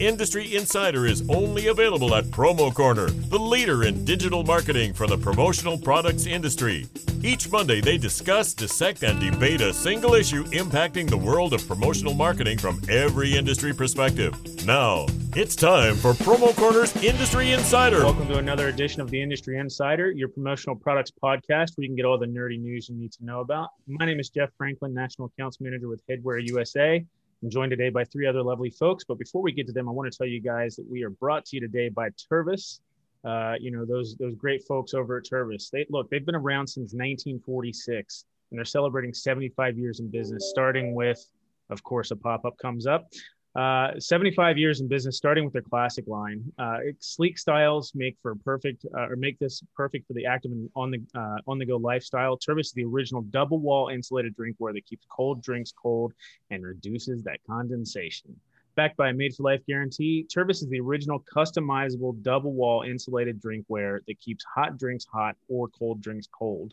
Industry Insider is only available at Promo Corner, the leader in digital marketing for the promotional products industry. Each Monday, they discuss, dissect, and debate a single issue impacting the world of promotional marketing from every industry perspective. Now, it's time for Promo Corner's Industry Insider. Welcome to another edition of the Industry Insider, your promotional products podcast where you can get all the nerdy news you need to know about. My name is Jeff Franklin, National Accounts Manager with Headwear USA. I'm joined today by three other lovely folks. But before we get to them, I want to tell you guys that we are brought to you today by Tervis uh, you know those those great folks over at Tervis. They look, they've been around since 1946, and they're celebrating 75 years in business, starting with, of course, a pop up comes up. Uh, 75 years in business, starting with their classic line. Uh, sleek styles make for perfect, uh, or make this perfect for the active and on the uh, on the go lifestyle. Tervis is the original double wall insulated drinkware that keeps cold drinks cold and reduces that condensation. Backed by a made for life guarantee, Tervis is the original customizable double wall insulated drinkware that keeps hot drinks hot or cold drinks cold.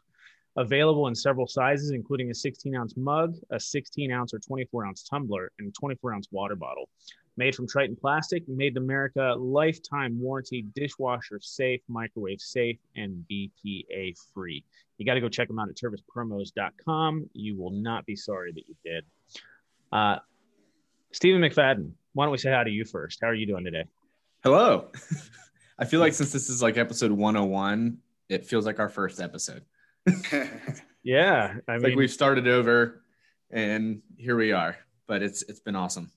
Available in several sizes, including a 16 ounce mug, a 16 ounce or 24 ounce tumbler, and a 24 ounce water bottle. Made from Tritan plastic, made in America, lifetime warranty, dishwasher safe, microwave safe, and BPA free. You got to go check them out at tervispromos.com. You will not be sorry that you did. Uh, Stephen McFadden, why don't we say hi to you first? How are you doing today? Hello. I feel like since this is like episode 101, it feels like our first episode. yeah. I mean, like we've started over and here we are, but it's it's been awesome.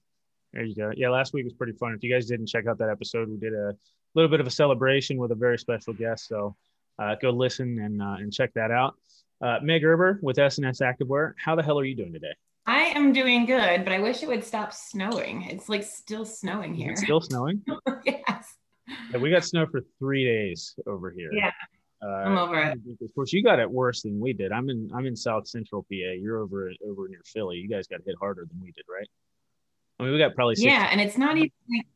There you go. Yeah, last week was pretty fun. If you guys didn't check out that episode, we did a little bit of a celebration with a very special guest. So uh, go listen and uh, and check that out. Uh, Meg Erber with S&S Activewear. How the hell are you doing today? I am doing good, but I wish it would stop snowing. It's like still snowing here. It's still snowing? yes. Yeah, we got snow for three days over here. Yeah. Uh, I'm over it. Of course, you got it worse than we did. I'm in I'm in South Central PA. You're over over near Philly. You guys got hit harder than we did, right? I mean, we got probably yeah, and it's not even. Like,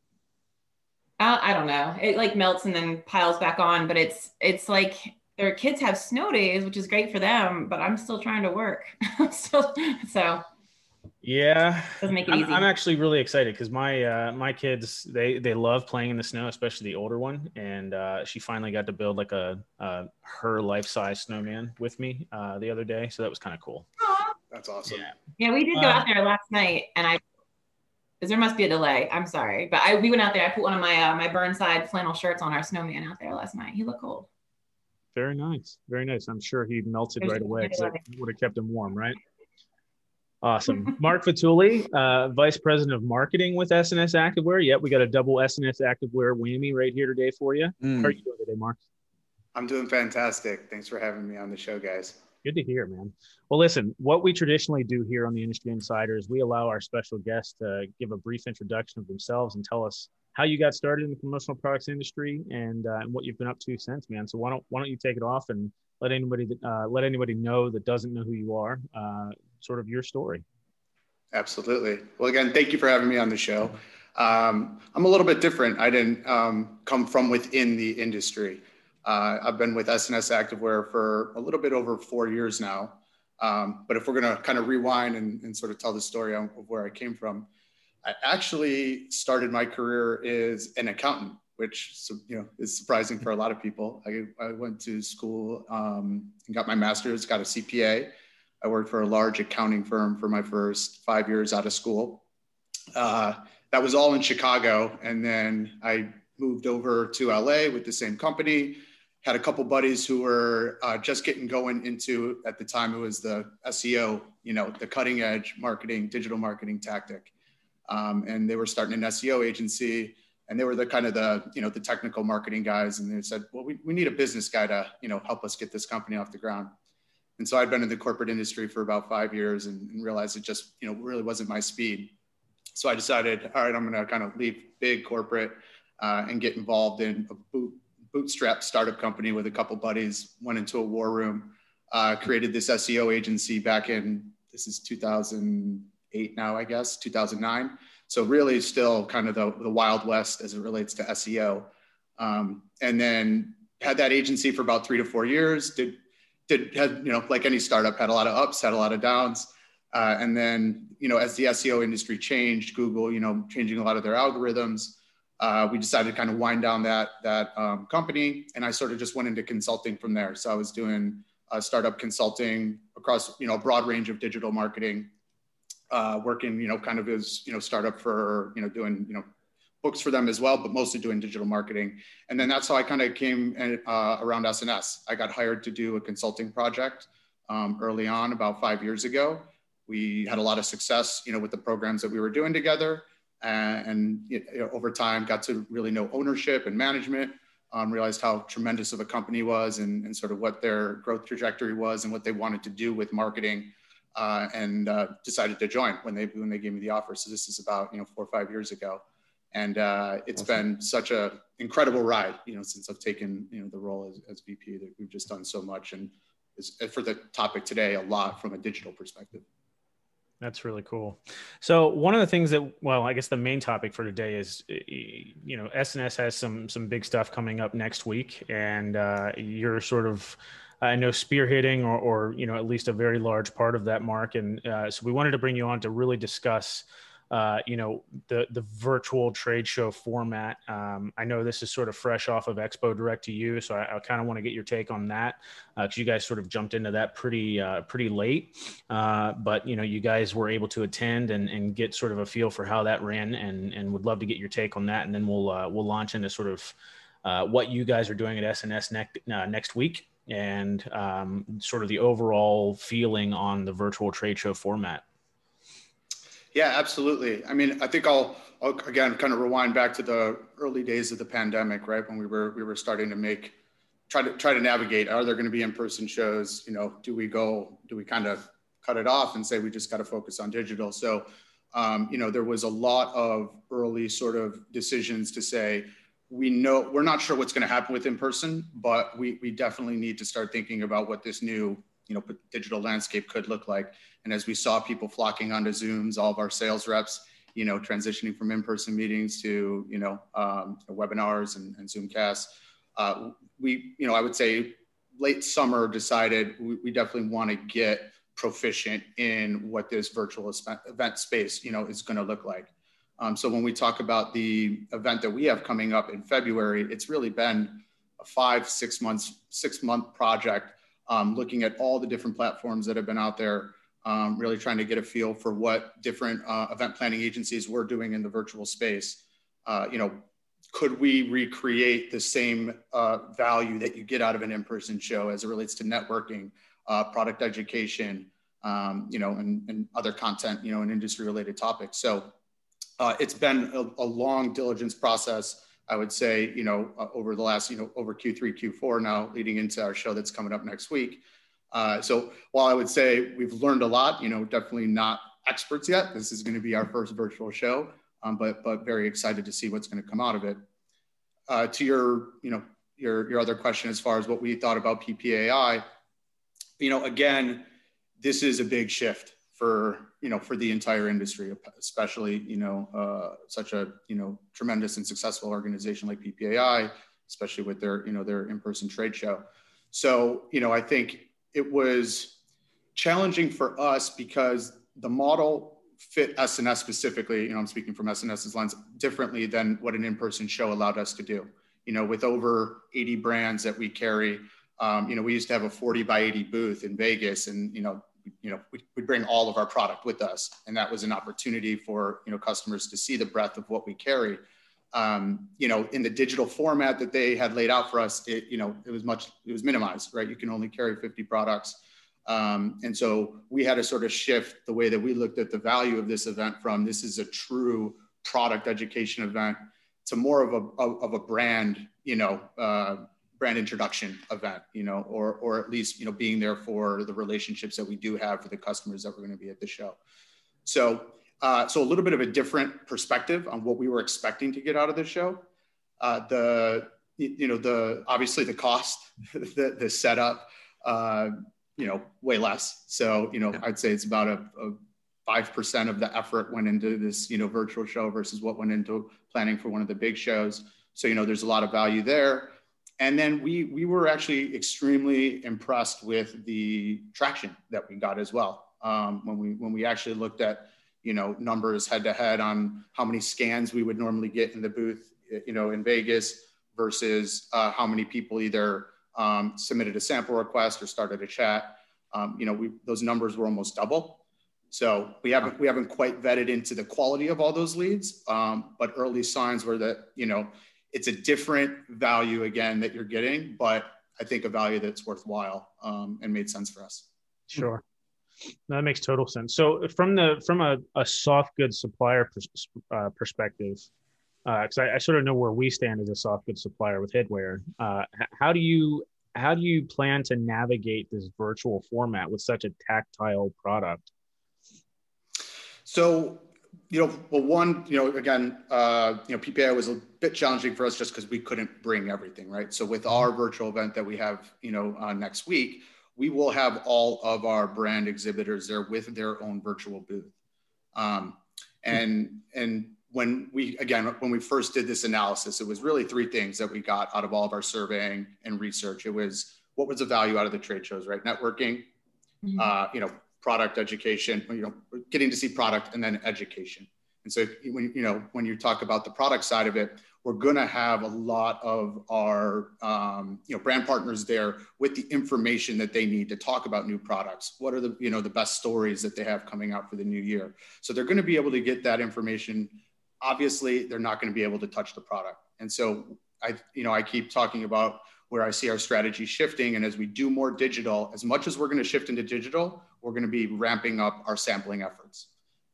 uh, I don't know. It like melts and then piles back on, but it's it's like their kids have snow days, which is great for them. But I'm still trying to work. still so yeah, doesn't make it I'm, easy. I'm actually really excited because my uh, my kids they they love playing in the snow, especially the older one, and uh, she finally got to build like a, a her life size snowman with me uh, the other day, so that was kind of cool. That's awesome. Yeah, yeah, we did go out there last night, and I there must be a delay. I'm sorry, but I we went out there. I put one of my uh, my Burnside flannel shirts on our snowman out there last night. He looked cold. Very nice, very nice. I'm sure he melted There's right away because it would have kept him warm, right? Awesome. Mark Fatuli, uh, Vice President of Marketing with S&S Activewear. Yep, we got a double S&S Activewear whammy right here today for you. Mm. How are you doing today, Mark? I'm doing fantastic. Thanks for having me on the show, guys. Good to hear, man. Well, listen, what we traditionally do here on the Industry Insider is we allow our special guests to give a brief introduction of themselves and tell us how you got started in the promotional products industry and, uh, and what you've been up to since, man. So why don't why don't you take it off and let anybody uh, let anybody know that doesn't know who you are, uh, sort of your story. Absolutely. Well, again, thank you for having me on the show. Um, I'm a little bit different. I didn't um, come from within the industry. Uh, I've been with S&S Activewear for a little bit over four years now. Um, but if we're going to kind of rewind and, and, sort of tell the story of where I came from, I actually started my career as an accountant, which you know is surprising for a lot of people. I, I went to school um, and got my master's, got a CPA. I worked for a large accounting firm for my first five years out of school. Uh, that was all in Chicago. And then I moved over to LA with the same company. Had a couple buddies who were uh, just getting going into, at the time, it was the SEO, you know, the cutting edge marketing, digital marketing tactic. Um, and they were starting an SEO agency and they were the kind of the, you know, the technical marketing guys. And they said, well, we, we need a business guy to, you know, help us get this company off the ground. And so I'd been in the corporate industry for about five years and, and realized it just, you know, really wasn't my speed. So I decided, all right, I'm going to kind of leave big corporate uh, and get involved in a boot, bootstrap startup company with a couple buddies. Went into a war room, uh, created this SEO agency back in this is 2008 now, I guess 2009. So really, still kind of the, the wild west as it relates to SEO. Um, and then had that agency for about three to four years. Did did had you know like any startup had a lot of ups had a lot of downs uh, and then you know as the seo industry changed google you know changing a lot of their algorithms uh, we decided to kind of wind down that that um, company, and I sort of just went into consulting from there. So I was doing uh, startup consulting across you know a broad range of digital marketing, uh, working you know kind of as you know startup for you know doing you know books for them as well, but mostly doing digital marketing. And then that's how I kind of came uh, around S&S. I got hired to do a consulting project um, early on, about five years ago. We had a lot of success, you know, with the programs that we were doing together, and, and you know, over time got to really know ownership and management. Um, realized how tremendous of a company was and, and, sort of what their growth trajectory was and what they wanted to do with marketing, uh, and uh, decided to join when they when they gave me the offer. So this is about you know four or five years ago and uh, it's awesome. been such a incredible ride you know since i've taken you know the role as, as vp that we've just done so much and for the topic today a lot from a digital perspective that's really cool. So one of the things that, well, I guess the main topic for today is, you know, S&S has some some big stuff coming up next week, and uh, you're sort of, I know, spearheading or, or you know at least a very large part of that mark, and uh, so we wanted to bring you on to really discuss uh, you know the the virtual trade show format. Um, I know this is sort of fresh off of Expo Direct to you, so I, I kind of want to get your take on that because uh, you guys sort of jumped into that pretty uh, pretty late. Uh, but you know, you guys were able to attend and, and get sort of a feel for how that ran, and and would love to get your take on that, and then we'll uh, we'll launch into sort of uh, what you guys are doing at S&S next next week and um, sort of the overall feeling on the virtual trade show format. Yeah, absolutely. I mean, I think I'll, I'll, again kind of rewind back to the early days of the pandemic, right? When we were we were starting to make try to try to navigate. Are there going to be in-person shows? You know, do we go? Do we kind of cut it off and say we just got to focus on digital? So, um, you know, there was a lot of early sort of decisions to say we know we're not sure what's going to happen with in person, but we we definitely need to start thinking about what this new you know digital landscape could look like. And as we saw people flocking onto zooms all of our sales reps you know transitioning from in-person meetings to you know um, webinars and, and zoomcasts uh, we you know i would say late summer decided we, we definitely want to get proficient in what this virtual event space you know is going to look like. Um, so when we talk about the event that we have coming up in february it's really been a five six months six month project um, looking at all the different platforms that have been out there, um, really trying to get a feel for what different uh, event planning agencies were doing in the virtual space. Uh, you know, could we recreate the same uh, value that you get out of an in-person show as it relates to networking, uh, product education, um, you know, and, and, other content, you know, and industry-related topics. So uh, it's been a, a long diligence process I would say, you know, uh, over the last, you know, over Q3, Q4 now, leading into our show that's coming up next week. Uh, so while I would say we've learned a lot, you know, definitely not experts yet. This is going to be our first virtual show, um, but but very excited to see what's going to come out of it. Uh, to your, you know, your your other question as far as what we thought about PPAI, you know, again, this is a big shift for you know for the entire industry especially you know uh, such a you know tremendous and successful organization like ppai especially with their you know their in-person trade show. So you know i think it was challenging for us because the model fit S&S specifically you know i'm speaking from S&S's lens differently than what an in-person show allowed us to do. You know with over 80 brands that we carry um, you know we used to have a 40 by 80 booth in vegas and you know you know, we, we bring all of our product with us. And that was an opportunity for, you know, customers to see the breadth of what we carry. Um, you know, in the digital format that they had laid out for us, it, you know, it was much, it was minimized, right? You can only carry 50 products. Um, and so we had to sort of shift the way that we looked at the value of this event from this is a true product education event to more of a, of, a brand, you know, uh, brand introduction event, you know, or or at least you know being there for the relationships that we do have for the customers that we're going to be at the show. So uh, so a little bit of a different perspective on what we were expecting to get out of the show. Uh, the you know the obviously the cost, the the setup, uh, you know, way less. So you know, I'd say it's about a, a five percent of the effort went into this you know virtual show versus what went into planning for one of the big shows. So you know, there's a lot of value there and then we we were actually extremely impressed with the traction that we got as well um, when we when we actually looked at you know numbers head to head on how many scans we would normally get in the booth you know, in Vegas versus uh, how many people either um, submitted a sample request or started a chat. Um, you know, we, those numbers were almost double. So we haven't we haven't quite vetted into the quality of all those leads, um, but early signs were that you know it's a different value again that you're getting, but I think a value that's worthwhile um, and made sense for us. Sure, that makes total sense. So from the from a, a soft goods supplier pers- uh, perspective, because uh, I, I, sort of know where we stand as a soft goods supplier with Headwear. Uh, how do you how do you plan to navigate this virtual format with such a tactile product? So, you know, well, one, you know, again, uh, you know, PPAI was a bit challenging for us just because we couldn't bring everything, right? So, with our virtual event that we have, you know, uh, next week, we will have all of our brand exhibitors there with their own virtual booth. Um, and and when we again when we first did this analysis, it was really three things that we got out of all of our surveying and research. It was what was the value out of the trade shows, right? Networking, mm-hmm. uh, you know, product education, you know, getting to see product and then education. And so when you know when you talk about the product side of it, we're going to have a lot of our um, you know brand partners there with the information that they need to talk about new products. What are the you know the best stories that they have coming out for the new year? So they're going to be able to get that information. Obviously, they're not going to be able to touch the product. And so I you know I keep talking about where I see our strategy shifting. And as we do more digital, as much as we're going to shift into digital, we're going to be ramping up our sampling efforts.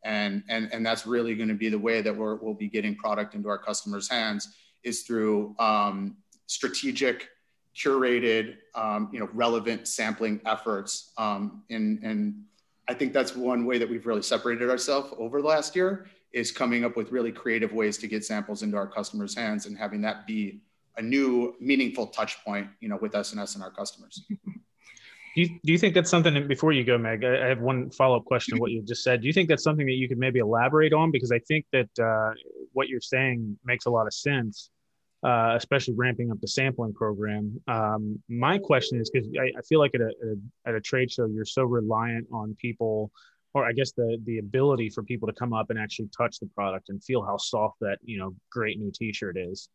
And, and, and that's really going to be the way that we're, we'll be getting product into our customers' hands is through um, strategic, curated, um, you know, relevant sampling efforts. Um, and, and I think that's one way that we've really separated ourselves over the last year is coming up with really creative ways to get samples into our customers' hands and having that be a new meaningful touch point, you know, with S&S our customers. Do you, do you think that's something before you go, Meg? I have one follow up question what you just said. Do you think that's something that you could maybe elaborate on? Because I think that uh, what you're saying makes a lot of sense, uh, especially ramping up the sampling program. Um, my question is because I, I, feel like at a, at a trade show, you're so reliant on people, or I guess the the ability for people to come up and actually touch the product and feel how soft that you know great new T-shirt is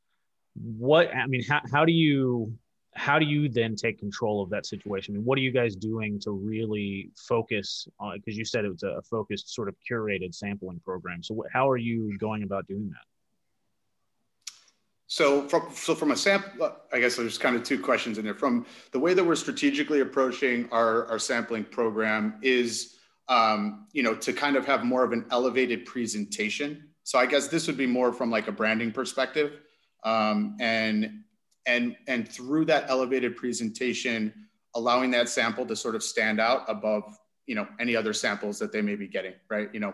what i mean how, how do you how do you then take control of that situation? I mean, what are you guys doing to really focus on because you said it was a focused sort of curated sampling program. So how are you going about doing that? So from so from a sample i guess there's kind of two questions in there. From the way that we're strategically approaching our, our sampling program is um, you know to kind of have more of an elevated presentation. So i guess this would be more from like a branding perspective um, and and and through that elevated presentation allowing that sample to sort of stand out above you know any other samples that they may be getting right? You know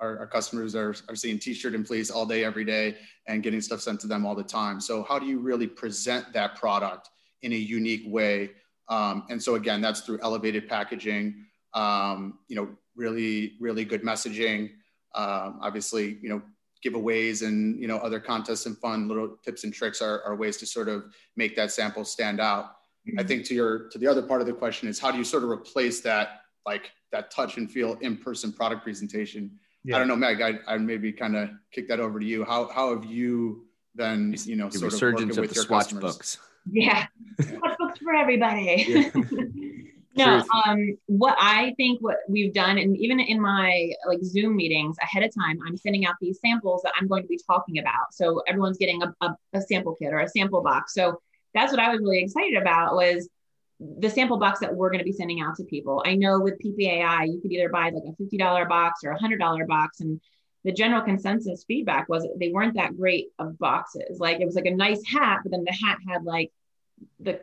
our, our customers are, are seeing t-shirt and fleece all day every day and getting stuff sent to them all the time. So how do you really present that product in a unique way? Um, and so again that's through elevated packaging um, you know really really good messaging. Um, obviously you know giveaways and you know other contests and fun little tips and tricks are, are ways to sort of make that sample stand out mm-hmm. i think to your to the other part of the question is how do you sort of replace that like that touch and feel in-person product presentation yeah. i don't know meg i, I maybe kind of kick that over to you how, how have you then you know sort of working with your swatch customers? books yeah swatch books for everybody yeah. no um what i think what we've done and even in my like zoom meetings ahead of time i'm sending out these samples that i'm going to be talking about. So everyone's getting a, a, a sample kit or a sample box. So that's what i was really excited about was the sample box that we're going to be sending out to people. I know with ppai you could either buy like a $50 box or a $100 box and the general consensus feedback was they weren't that great of boxes. Like it was like a nice hat but then the hat had like the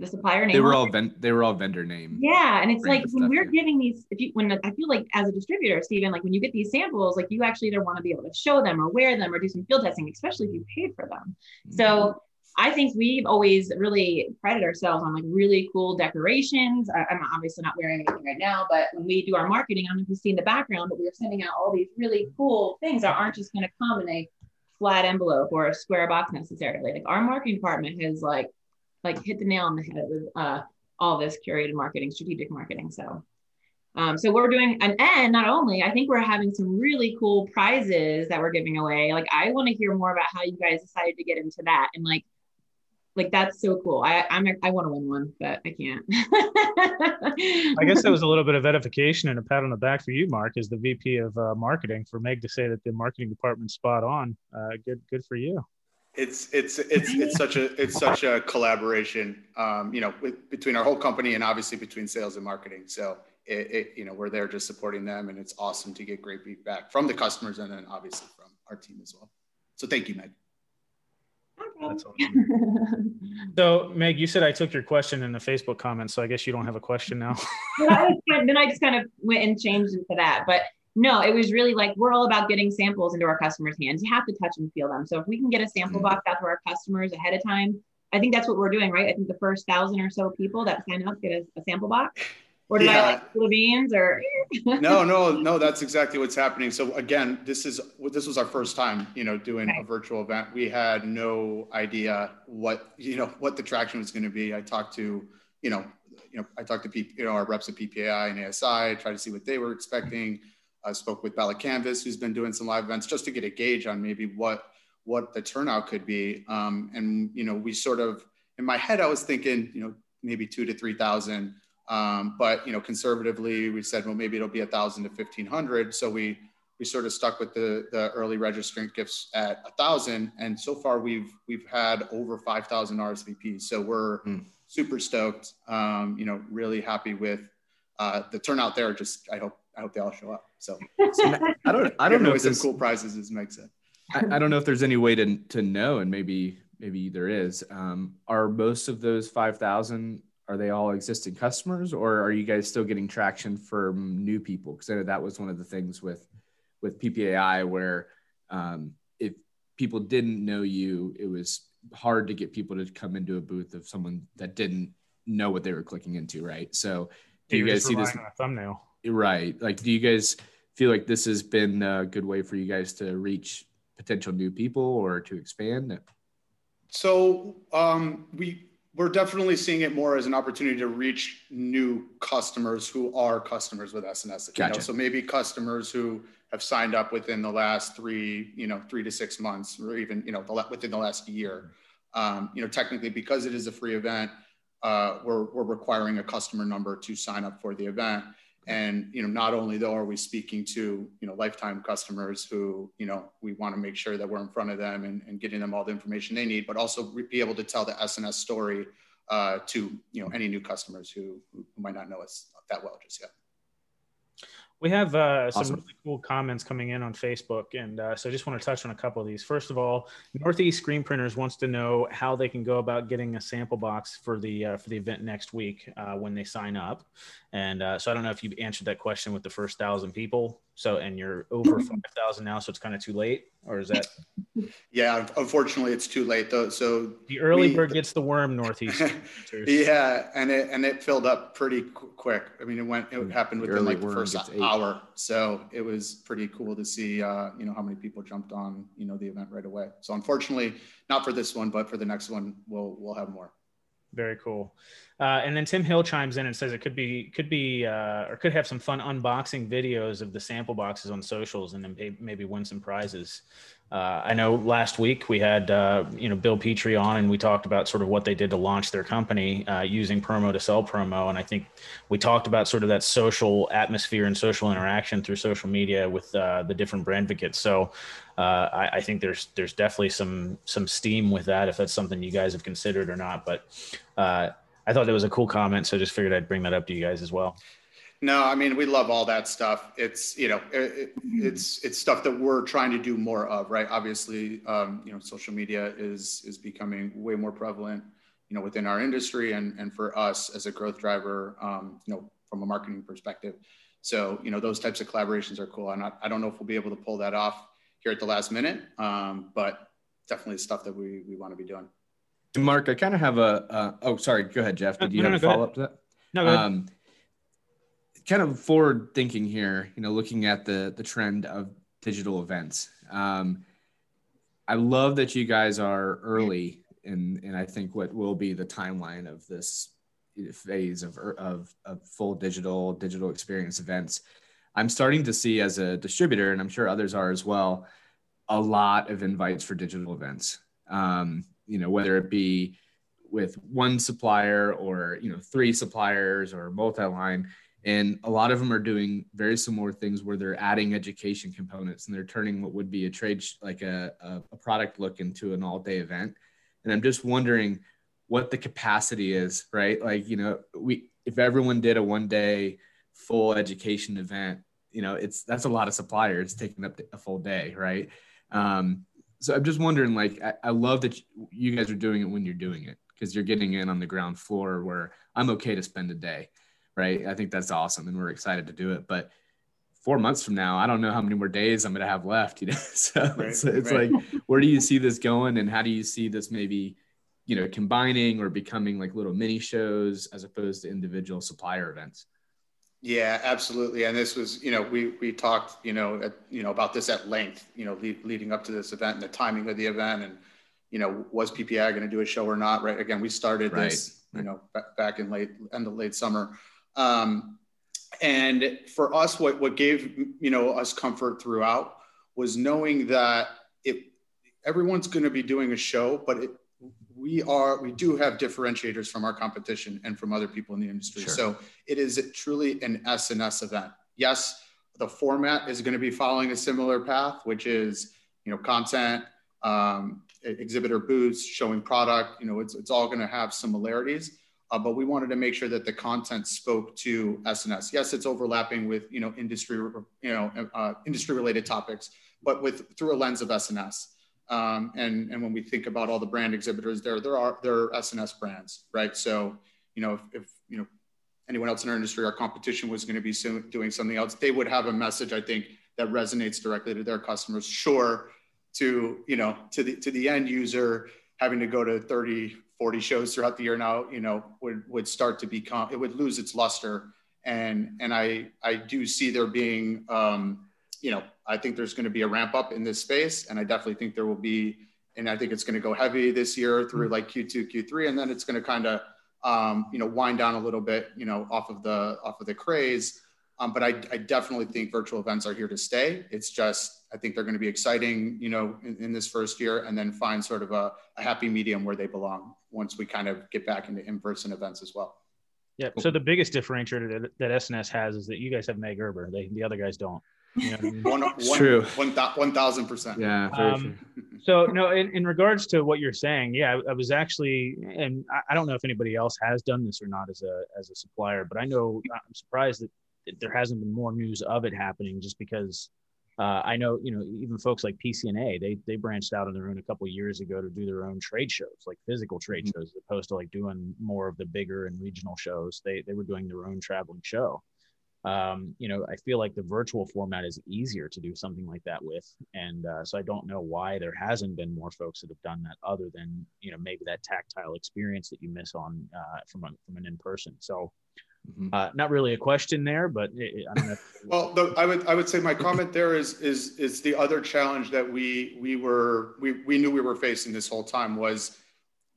the supplier name. They were all ven- they were all vendor name. Yeah, and it's like when we're here. getting these, if you when I feel like as a distributor, Stephen, like when you get these samples, like you actually either want to be able to show them or wear them or do some field testing, especially if you paid for them. Mm-hmm. So I think we've always really prided ourselves on like really cool decorations. I, am obviously not wearing anything right now, but when we do our marketing, I don't know if you see in the background, but we are sending out all these really cool things that aren't just going to come in a flat envelope or a square box necessarily. Like our marketing department has like like hit the nail on the head with uh, all this curated marketing, strategic marketing. So Um, so we're doing an and not only I think we're having some really cool prizes that we're giving away. Like I want to hear more about how you guys decided to get into that and like like that's so cool. I I'm I want to win one, but I can't. I guess that was a little bit of edification and a pat on the back for you, Mark, as the VP of uh, marketing, for Meg to say that the marketing department's spot on. Uh, good, good for you. It's it's it's it's such a it's such a collaboration, um, you know, with, between our whole company and obviously between sales and marketing. So it, it, you know we're there just supporting them, and it's awesome to get great feedback from the customers and then obviously from our team as well. So thank you, Meg. That's awesome. so, Meg, you said I took your question in the Facebook comments, so I guess you don't have a question now. then I just kind of went and changed into that. But no, it was really like we're all about getting samples into our customers' hands. You have to touch and feel them. So if we can get a sample mm-hmm. box out to our customers ahead of time, I think that's what we're doing, right? I think the first thousand or so people that sign up get a, a sample box. Or did yeah. I like Levine's or? no, no, no. That's exactly what's happening. So again, this is this was our first time, you know, doing okay. a virtual event. We had no idea what you know what the traction was going to be. I talked to, you know, you know, I talked to P, you know our reps at PPAI and ASI, tried to see what they were expecting. I spoke with Bella Canvas, who's been doing some live events, just to get a gauge on maybe what what the turnout could be. Um, and you know, we sort of in my head, I was thinking, you know, maybe two to three thousand. Um, but you know, conservatively, we said, well, maybe it'll be a thousand to fifteen hundred. So we we sort of stuck with the the early registrant gifts at a thousand, and so far we've we've had over five thousand RSVPs. So we're mm. super stoked. Um, you know, really happy with uh, the turnout there. Just I hope I hope they all show up. So, so I don't I don't know if some cool prizes as Meg said. I, I, don't know if there's any way to to know, and maybe maybe there is. Um, are most of those five thousand are they all existing customers or are you guys still getting traction from new people because i know that was one of the things with with ppai where um, if people didn't know you it was hard to get people to come into a booth of someone that didn't know what they were clicking into right so do you guys see this thumbnail right like do you guys feel like this has been a good way for you guys to reach potential new people or to expand so um, we we're definitely seeing it more as an opportunity to reach new customers who are customers with S&S. Gotcha. You know? So maybe customers who have signed up within the last three, you know, three to six months, or even you know, the, within the last year. Um, you know, technically because it is a free event, uh, we're we're requiring a customer number to sign up for the event. And you know, not only though are we speaking to you know lifetime customers who you know we want to make sure that we're in front of them and, and getting them all the information they need, but also be able to tell the S&S story uh, to you know any new customers who, who might not know us that well just yet. We have uh, some really cool comments coming in on Facebook, and uh, so I just want to touch on a couple of these. First of all, Northeast Screen Printers wants to know how they can go about getting a sample box for the uh, for the event next week uh, when they sign up. And uh, so I don't know if you answered that question with the first thousand people. So and you're over five thousand now, so it's kind of too late, or is that? Yeah, unfortunately, it's too late though. So the early we, bird gets the worm, Northeast. yeah, and it and it filled up pretty quick. I mean, it went. It happened within like the first hour, so it was pretty cool to see. Uh, you know how many people jumped on you know the event right away. So unfortunately, not for this one, but for the next one, we'll we'll have more. Very cool. Uh, and then Tim Hill chimes in and says it could be could be uh, or could have some fun unboxing videos of the sample boxes on socials and then maybe win some prizes. Uh, I know last week we had uh, you know Bill Petrie on, and we talked about sort of what they did to launch their company uh, using promo to sell promo, and I think we talked about sort of that social atmosphere and social interaction through social media with uh, the different brand advocates. So uh, I, I, think there's there's definitely some some steam with that if that's something you guys have considered or not. But uh, I thought that was a cool comment, so I just figured I'd bring that up to you guys as well. No, I mean we love all that stuff. It's you know it, mm-hmm. it's it's stuff that we're trying to do more of, right? Obviously, um, you know, social media is is becoming way more prevalent, you know, within our industry and and for us as a growth driver, um, you know, from a marketing perspective. So you know those types of collaborations are cool. And I, I don't know if we'll be able to pull that off here at the last minute, um, but definitely stuff that we we want to be doing. Mark, I kind of have a. Uh, oh, sorry. Go ahead, Jeff. Did you no, have no, a follow up to that? No, go ahead. Um, kind of forward thinking here, you know, looking at the the trend of digital events. Um, I love that you guys are early in, and I think what will be the timeline of this phase of, of, of full digital digital experience events i'm starting to see as a distributor and i'm sure others are as well a lot of invites for digital events um, you know whether it be with one supplier or you know three suppliers or multi-line and a lot of them are doing very similar things where they're adding education components and they're turning what would be a trade like a, a, product look into an all-day event. And i'm just wondering what the capacity is right? Like you know we if everyone did a one day full education event you know it's that's a lot of suppliers taking up a full day right? Um, so i'm just wondering like I, I love that you guys are doing it when you're doing it because you're getting in on the ground floor where I'm okay to spend a day, right? I think that's awesome, and we're excited to do it. But four months from now, I don't know how many more days I'm going to have left. You know, so right, it's, it's right. like, where do you see this going, and how do you see this maybe, you know, combining or becoming like little mini shows as opposed to individual supplier events? Yeah, absolutely. And this was, you know, we we talked, you know, at, you know about this at length, you know, le- leading up to this event and the timing of the event and you know, was PPI going to do a show or not? Right. Again, we started right. this, you know, back in late end of late summer. Um, and for us, what what gave you know us comfort throughout was knowing that it everyone's going to be doing a show, but it, we are we do have differentiators from our competition and from other people in the industry. Sure. So it is truly an S&S event. Yes, the format is going to be following a similar path, which is you know content, um, exhibitor booths showing product. You know, it's, it's all going to have similarities. Uh, but we wanted to make sure that the content spoke to S&S. Yes, it's overlapping with you know industry you know uh, industry related topics, but with through a lens of S&S. Um, and and when we think about all the brand exhibitors, there there are there are S&S brands, right? So you know if, if you know anyone else in our industry, our competition was going to be doing something else, they would have a message I think that resonates directly to their customers. Sure, to you know to the to the end user having to go to 30 40 shows throughout the year now you know would would start to become it would lose its luster. And and i i do see there being um you know i think there's going to be a ramp up in this space and i definitely think there will be and i think it's going to go heavy this year through like q2 q3 and then it's going to kind of um you know wind down a little bit you know off of the off of the craze. Um, but I, I definitely think virtual events are here to stay. It's just I think they're going to be exciting, you know, in, in this first year, and then find sort of a, a, happy medium where they belong once we kind of get back into in-person events as well. Yeah. So the biggest differentiator that, that S&S has is that you guys have Meg Erber. They the other guys don't. You know I mean? one, one, true. One thousand percent. Yeah. Um, so no, in, in regards to what you're saying, yeah, I, I was actually, and I, I, don't know if anybody else has done this or not as a as a supplier, but I know I'm surprised that there hasn't been more news of it happening, just because uh, I know, you know, even folks like PCNA, they they branched out on their own a couple years ago to do their own trade shows, like physical trade mm-hmm. shows, as opposed to like doing more of the bigger and regional shows. They they were doing their own traveling show. Um, you know, I feel like the virtual format is easier to do something like that with, and uh, so I don't know why there hasn't been more folks that have done that, other than you know maybe that tactile experience that you miss on uh, from a, from an in person. So Mm-hmm. Uh, not really a question there, but it, I don't know. well, the, I would I would say my comment there is is is the other challenge that we we were we we knew we were facing this whole time was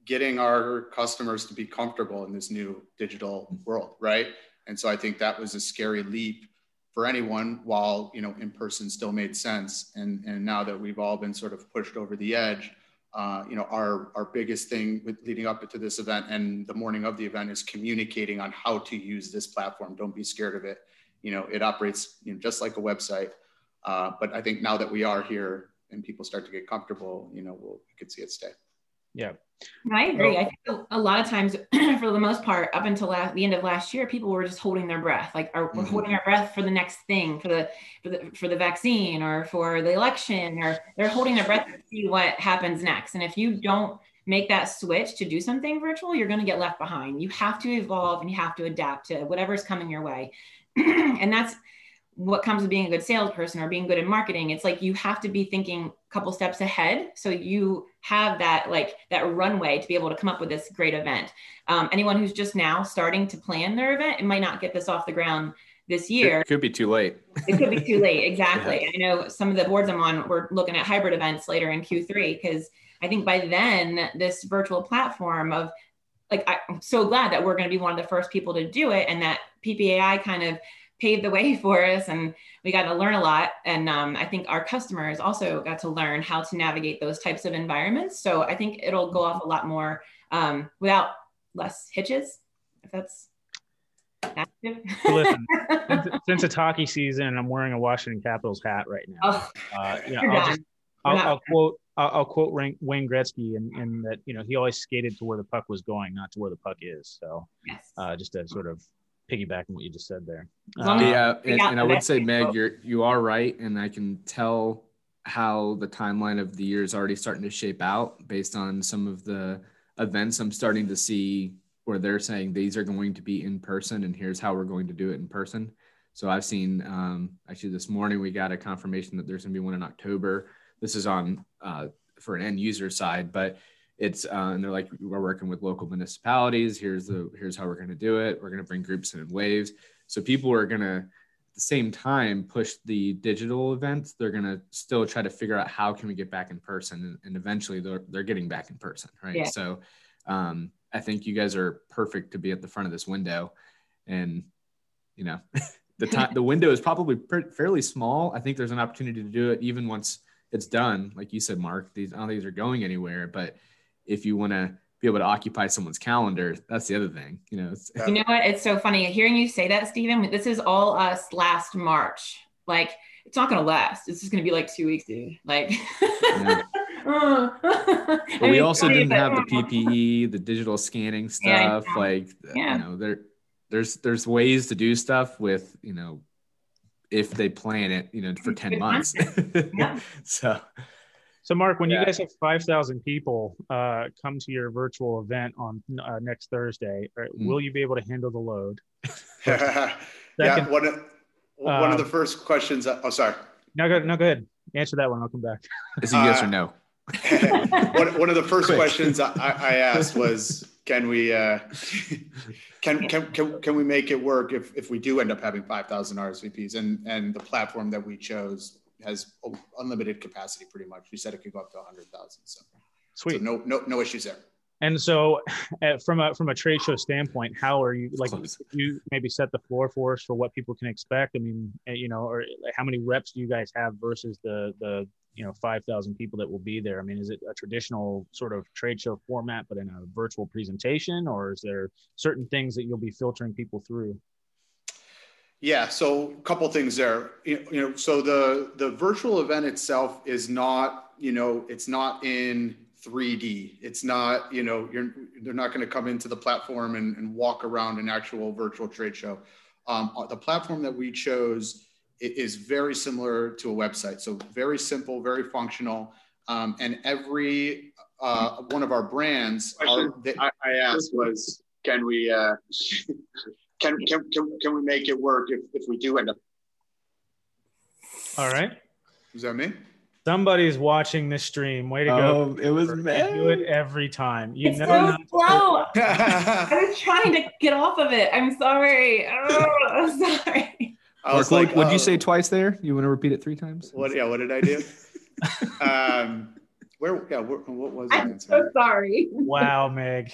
getting our customers to be comfortable in this new digital mm-hmm. world, right? And so I think that was a scary leap for anyone while you know in person still made sense and and now that we've all been sort of pushed over the edge uh, you know, our, our biggest thing with leading up to this event and the morning of the event is communicating on how to use this platform. Don't be scared of it. You know, it operates you know, just like a website. Uh, but I think now that we are here and people start to get comfortable, you know, we'll, we could see it stay. Yeah. I agree. I think a lot of times, for the most part, up until last, the end of last year, people were just holding their breath. Like, are, we're mm-hmm. holding our breath for the next thing, for the, for the for the vaccine or for the election, or they're holding their breath to see what happens next. And if you don't make that switch to do something virtual, you're going to get left behind. You have to evolve and you have to adapt to whatever's coming your way. and that's what comes with being a good salesperson or being good in marketing it's like you have to be thinking a couple steps ahead. So you have that like that runway to be able to come up with this great event. Um, anyone who's just now starting to plan their event it might not get this off the ground this year. it could be too late. It could be too late exactly. Yeah. i know some of the boards i'm on we're looking at hybrid events later in q3 because i think by then this virtual platform of like I'm so glad that we're going to be one of the first people to do it, and that PPAI kind of paved the way for us, and we got to learn a lot. And um, I think our customers also got to learn how to navigate those types of environments. So I think it'll go off a lot more um, without less hitches, if that's active. Listen, since, since, it's hockey season and I'm wearing a Washington Capitals hat right now, oh, uh, you know, I'll, just, I'll, I'll, quote I'll, I'll quote Wayne Gretzky in, in that you know he always skated to where the puck was going, not to where the puck is. So, yes. uh, just to sort of piggyback on what you just said there. Uh, yeah, and, and I would say, Meg, you're you are right, and I can tell how the timeline of the year is already starting to shape out based on some of the events I'm starting to see where they're saying these are going to be in person, and here's how we're going to do it in person. So I've seen um, actually this morning we got a confirmation that there's going to be one in October. This is on uh, for an end user side, but it's uh, and they're like we're working with local municipalities. Here's the here's how we're going to do it. We're going to bring groups in in waves. So people are going to at the same time push the digital events. They're going to still try to figure out how can we get back in person, and, and eventually they're they're getting back in person, right? Yeah. So um, I think you guys are perfect to be at the front of this window, and you know. the time the window is probably fairly small. I think there's an opportunity to do it even once it's done. Like you said, Mark, these I don't think these are going anywhere. But if you want to be able to occupy someone's calendar, that's the other thing. You know, you know what? It's so funny hearing you say that, Stephen. This is all us last March. Like it's not gonna last. It's just gonna be like two weeks, dude. Like. Yeah. but we also didn't have the PPE, the digital scanning stuff. Yeah, like, yeah. you know, there, there's there's ways to do stuff with you know if they plan it, you know, for 10 months. so, so Mark, when yeah. you guys have 5,000 people uh, come to your virtual event on uh, next Thursday, right, mm. will you be able to handle the load? yeah. One of, one of the um, first questions. oh, sorry. No, go, no, go ahead. Answer that one. I'll come back. Is it yes uh, or no? one, one of the first questions I, I asked was, can we uh, can, can can can we make it work if if we do end up having 5000 RSVPs and and the platform that we chose has unlimited capacity pretty much. We said it could go up to 100,000 so. Sweet. so no no no issues there. And so uh, from a from a trade show standpoint how are you like you maybe set the floor for us for what people can expect? I mean eh, you know or how many reps do you guys have versus the the you know 5000 people that will be there? I mean is it a traditional sort of trade show format but in a virtual presentation or is there certain things that you'll be filtering people through yeah so a couple things there you, know so the the virtual event itself is not you know it's not in 3d it's not you know you're they're not going to come into the platform and, and walk around an actual virtual trade show um, the platform that we chose is very similar to a website. So very simple, very functional. Um, and every uh, one of our brands are, they, I, I, asked was, can we, uh, can, can, can, can we make it work if, if we do end up? All right. Is that me? Somebody's watching this stream. Way to go! Oh, it was me. Do it every time. You it's know so slow. I was trying to get off of it. I'm sorry. Oh, I'm sorry. Mark, like, what did you say twice there? You want to repeat it three times? What? Yeah. What did I do? um, where? Yeah. Where, what was it? I'm so sorry. Wow, Meg.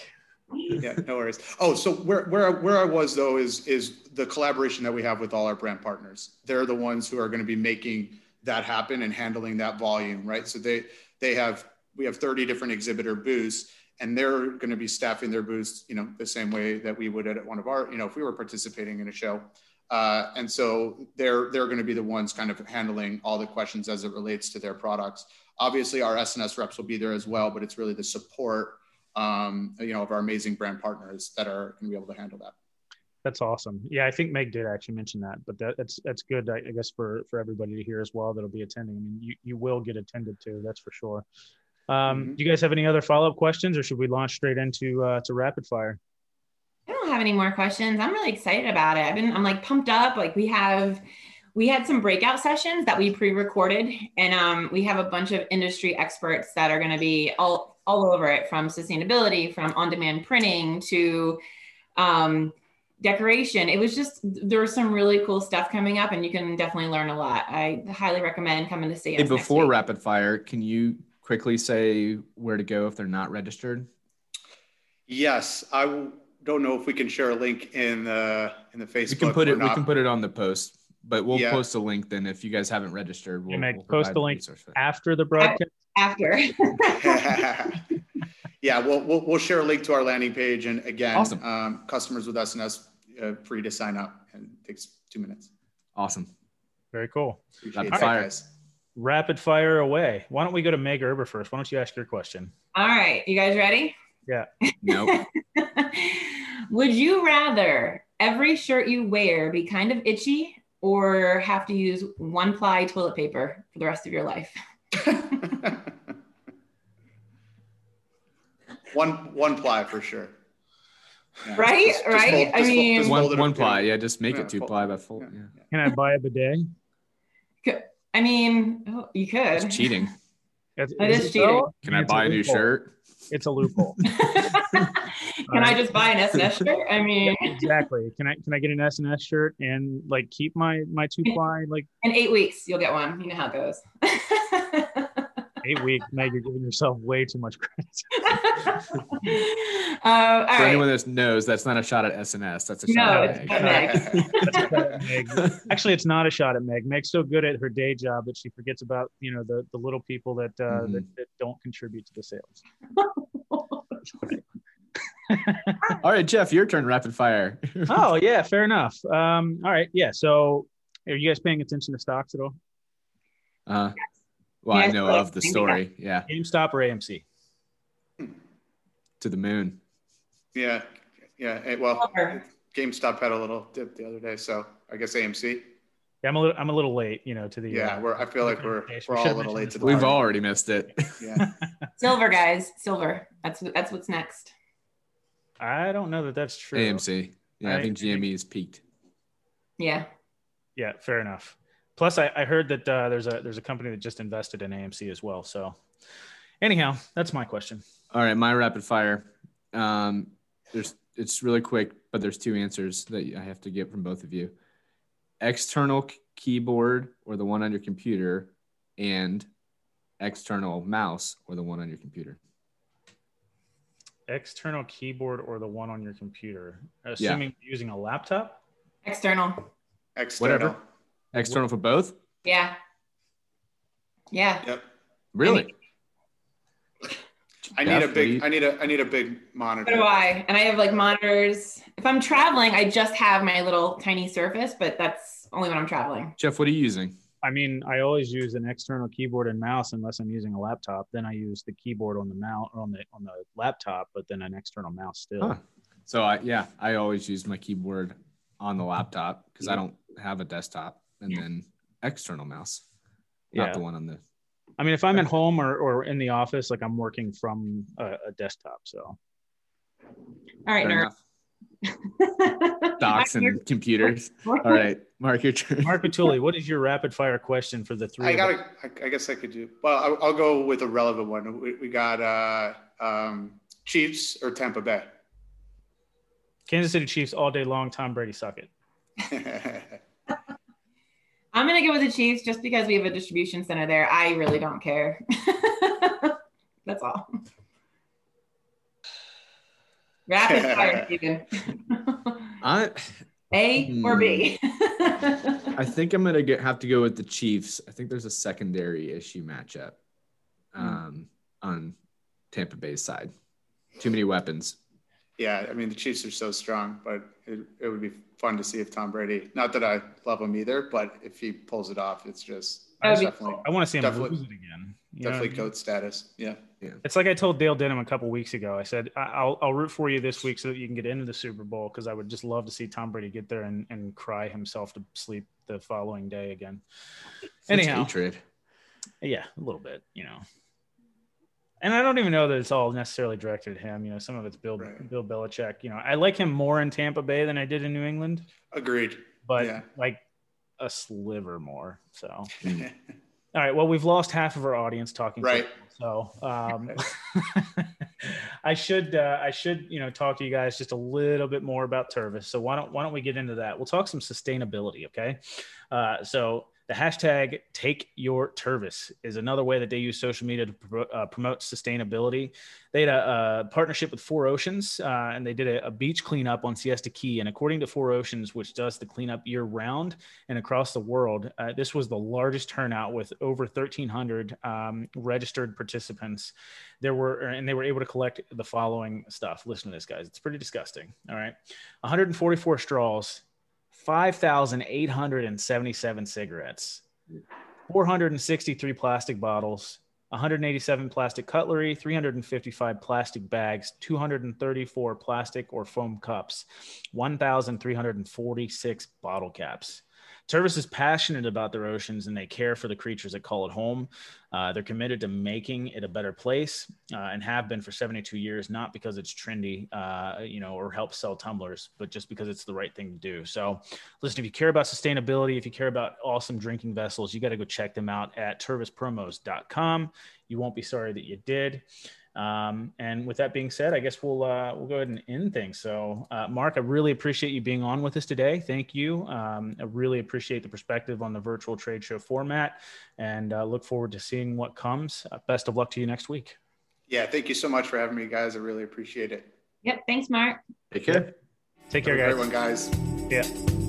Yeah, no worries. Oh, so where where where I was though is is the collaboration that we have with all our brand partners. They're the ones who are going to be making that happen and handling that volume, right? So they they have we have 30 different exhibitor booths and they're going to be staffing their booths, you know, the same way that we would at one of our, you know, if we were participating in a show. Uh, and so they're they're going to be the ones kind of handling all the questions as it relates to their products. Obviously, our S&S reps will be there as well, but it's really the support, um, you know, of our amazing brand partners that are going to be able to handle that. That's awesome. Yeah, I think Meg did actually mention that, but that, that's that's good, I, guess, for for everybody to hear as well that'll be attending. I mean, you you will get attended to, that's for sure. Um, mm-hmm. Do you guys have any other follow up questions, or should we launch straight into uh, to rapid fire? I don't have any more questions. I'm really excited about it. I've been, I'm like pumped up. Like we have, we had some breakout sessions that we pre-recorded and um, we have a bunch of industry experts that are going to be all, all over it from sustainability, from on-demand printing to um, decoration. It was just, there was some really cool stuff coming up and you can definitely learn a lot. I highly recommend coming to see us. Hey, before rapid fire, can you quickly say where to go if they're not registered? Yes, I w- don't know if we can share a link in the in the Facebook. We can put or it. We can put it on the post, but we'll Yeah. post a link then if you guys haven't registered. We'll, Meg, we'll post provide the link resource for that. After the broadcast, After. yeah, we'll, we'll we'll share a link to our landing page, and again, Awesome. um, customers with S&S uh, free to sign up, and it takes two minutes. Awesome. very cool. Appreciate Rapid that, fire. guys. Rapid fire away. Why don't we go to Meg Erber first? Why don't you ask your question? All right, you guys ready? Yeah. Nope. Would you rather every shirt you wear be kind of itchy or have to use one ply toilet paper for the rest of your life? one one ply for sure. Yeah, Right? just- just Right? fold- I mean- just one one ply. yeah. Yeah, just make Yeah, it two fold- ply by full. yeah. Yeah. Can I buy a bidet? I mean, oh, you could. It's cheating. Is, That is it cheating. so? Can I It's a buy a new shirt? It's a loophole. Can I just buy an S&S shirt? I mean, exactly. Can I can I get an S&S shirt and like keep my my two ply like in eight weeks, you'll get one. You know how it goes. eight weeks? Meg, you're giving yourself way too much credit. uh, all For anyone that knows, that's not a shot at S&S. That's a No, shot it's at Meg. Meg. That's a shot Meg. Actually, it's not a shot at Meg. Meg's so good at her day job that she forgets about you know the the little people that uh, Mhm. that, that don't contribute to the sales. All right, Jeff, your turn. Rapid fire. oh yeah, fair enough. Um, all right, yeah. So, are you guys paying attention to stocks at all? Uh, well, I know like, of the story. Yeah, GameStop or AMC? to the moon. Yeah, yeah. eh, Well, Silver. GameStop had a little dip the other day, so I guess AMC. Yeah, I'm a little I'm a little late, you know, to the Yeah, uh, we're. I feel like we're We we're all a should've little late to the We've party. already missed it. Yeah. Silver, guys. Silver. That's that's what's next. I don't know that that's true. AMC. Yeah, I, I- think GME is peaked. Yeah. Yeah, fair enough. Plus, I, I heard that uh, there's a there's a company that just invested in AMC as well. So, anyhow, that's my question. All right, my rapid fire. Um, there's it's really quick, but there's two answers that I have to get from both of you. External k- keyboard or the one on your computer, and external mouse or the one on your computer. External keyboard or the one on your computer, assuming you're using a laptop. External. External. Whatever. External for both? Yeah. Yeah. Yep. Really? I need a big. what do you- I need a. I need a big So monitor. do I. And I have like monitors. If I'm traveling, I just have my little tiny surface, but that's only when I'm traveling. Jeff, what are you using? I mean, I always use an external keyboard and mouse unless I'm using a laptop. Then I use the keyboard on the mount on the on the laptop, but then an external mouse still. Huh. So I yeah, I always use my keyboard on the laptop because I don't have a desktop, and then external mouse, not Yeah. the one on the. I mean, if I'm at home or, or in the office, like I'm working from a, a desktop. So All right, Fair nerd. enough. Docs and computers. All right, Mark, your turn. Mark Patulli, what is your rapid fire question for the three? I got. I, I guess I could do. Well, I'll, I'll go with a relevant one. We, we got uh, um, Chiefs or Tampa Bay. Kansas City Chiefs all day long. Tom Brady suck it. I'm gonna go with the Chiefs just because we have a distribution center there. I really don't care. That's all. Rapid fire, Steven. I A or B? I think I'm gonna get have to go with the Chiefs. I think there's a secondary issue matchup um, on Tampa Bay's side. Too many weapons. yeah, I mean the Chiefs are so strong, but it, it would be fun to see if Tom Brady. Not that I love him either, but if he pulls it off, it's just That would be definitely I want to see him Definitely- lose it again. You know definitely mean? goat status. Yeah. Yeah. It's like I told Dale Denham a couple weeks ago. I said I- I'll I'll root for you this week so that you can get into the Super Bowl because I would just love to see Tom Brady get there and, and cry himself to sleep the following day again. Such Anyhow. hatred. Yeah, a little bit, you know. And I don't even know that it's all necessarily directed at him. You know, some of it's Bill Right. Bill Belichick. You know, I like him more in Tampa Bay than I did in New England, Agreed. but Yeah. like a sliver more. So, Mm. All right. Well, we've lost half of our audience talking. Right. So, um, I should uh, I should you know talk to you guys just a little bit more about Tervis. So why don't why don't we get into that? We'll talk some sustainability. Okay. Uh, so The hashtag take your Tervis is another way that they use social media to pro- uh, promote sustainability. They had a, a partnership with Four Oceans uh, and they did a, a, beach cleanup on Siesta Key. And according to Four Oceans, which does the cleanup year round and across the world, uh, this was the largest turnout with over 1,300 um, registered participants. There were, and they were able to collect the following stuff. Listen to this, guys. It's pretty disgusting. All right. 144 straws, 5,877 cigarettes, 463 plastic bottles, 187 plastic cutlery, 355 plastic bags, 234 plastic or foam cups, 1,346 bottle caps. Tervis is passionate about their oceans and they care for the creatures that call it home. Uh, they're committed to making it a better place uh, and have been for 72 years, not because it's trendy, uh, you know, or helps sell tumblers, but just because it's the right thing to do. So, listen, if you care about sustainability, if you care about awesome drinking vessels, you got to go check them out at tervispromos.com. You won't be sorry that you did. Um, and with that being said, I guess we'll uh, we'll go ahead and end things. So, uh, Mark, I really appreciate you being on with us today. Thank you. Um, I really appreciate the perspective on the virtual trade show format, and uh, look forward to seeing what comes. Uh, best of luck to you next week. Yeah, thank you so much for having me, guys. I really appreciate it. Yep. Thanks, Mark. Take care. Take care, guys. Everyone, guys. Yeah.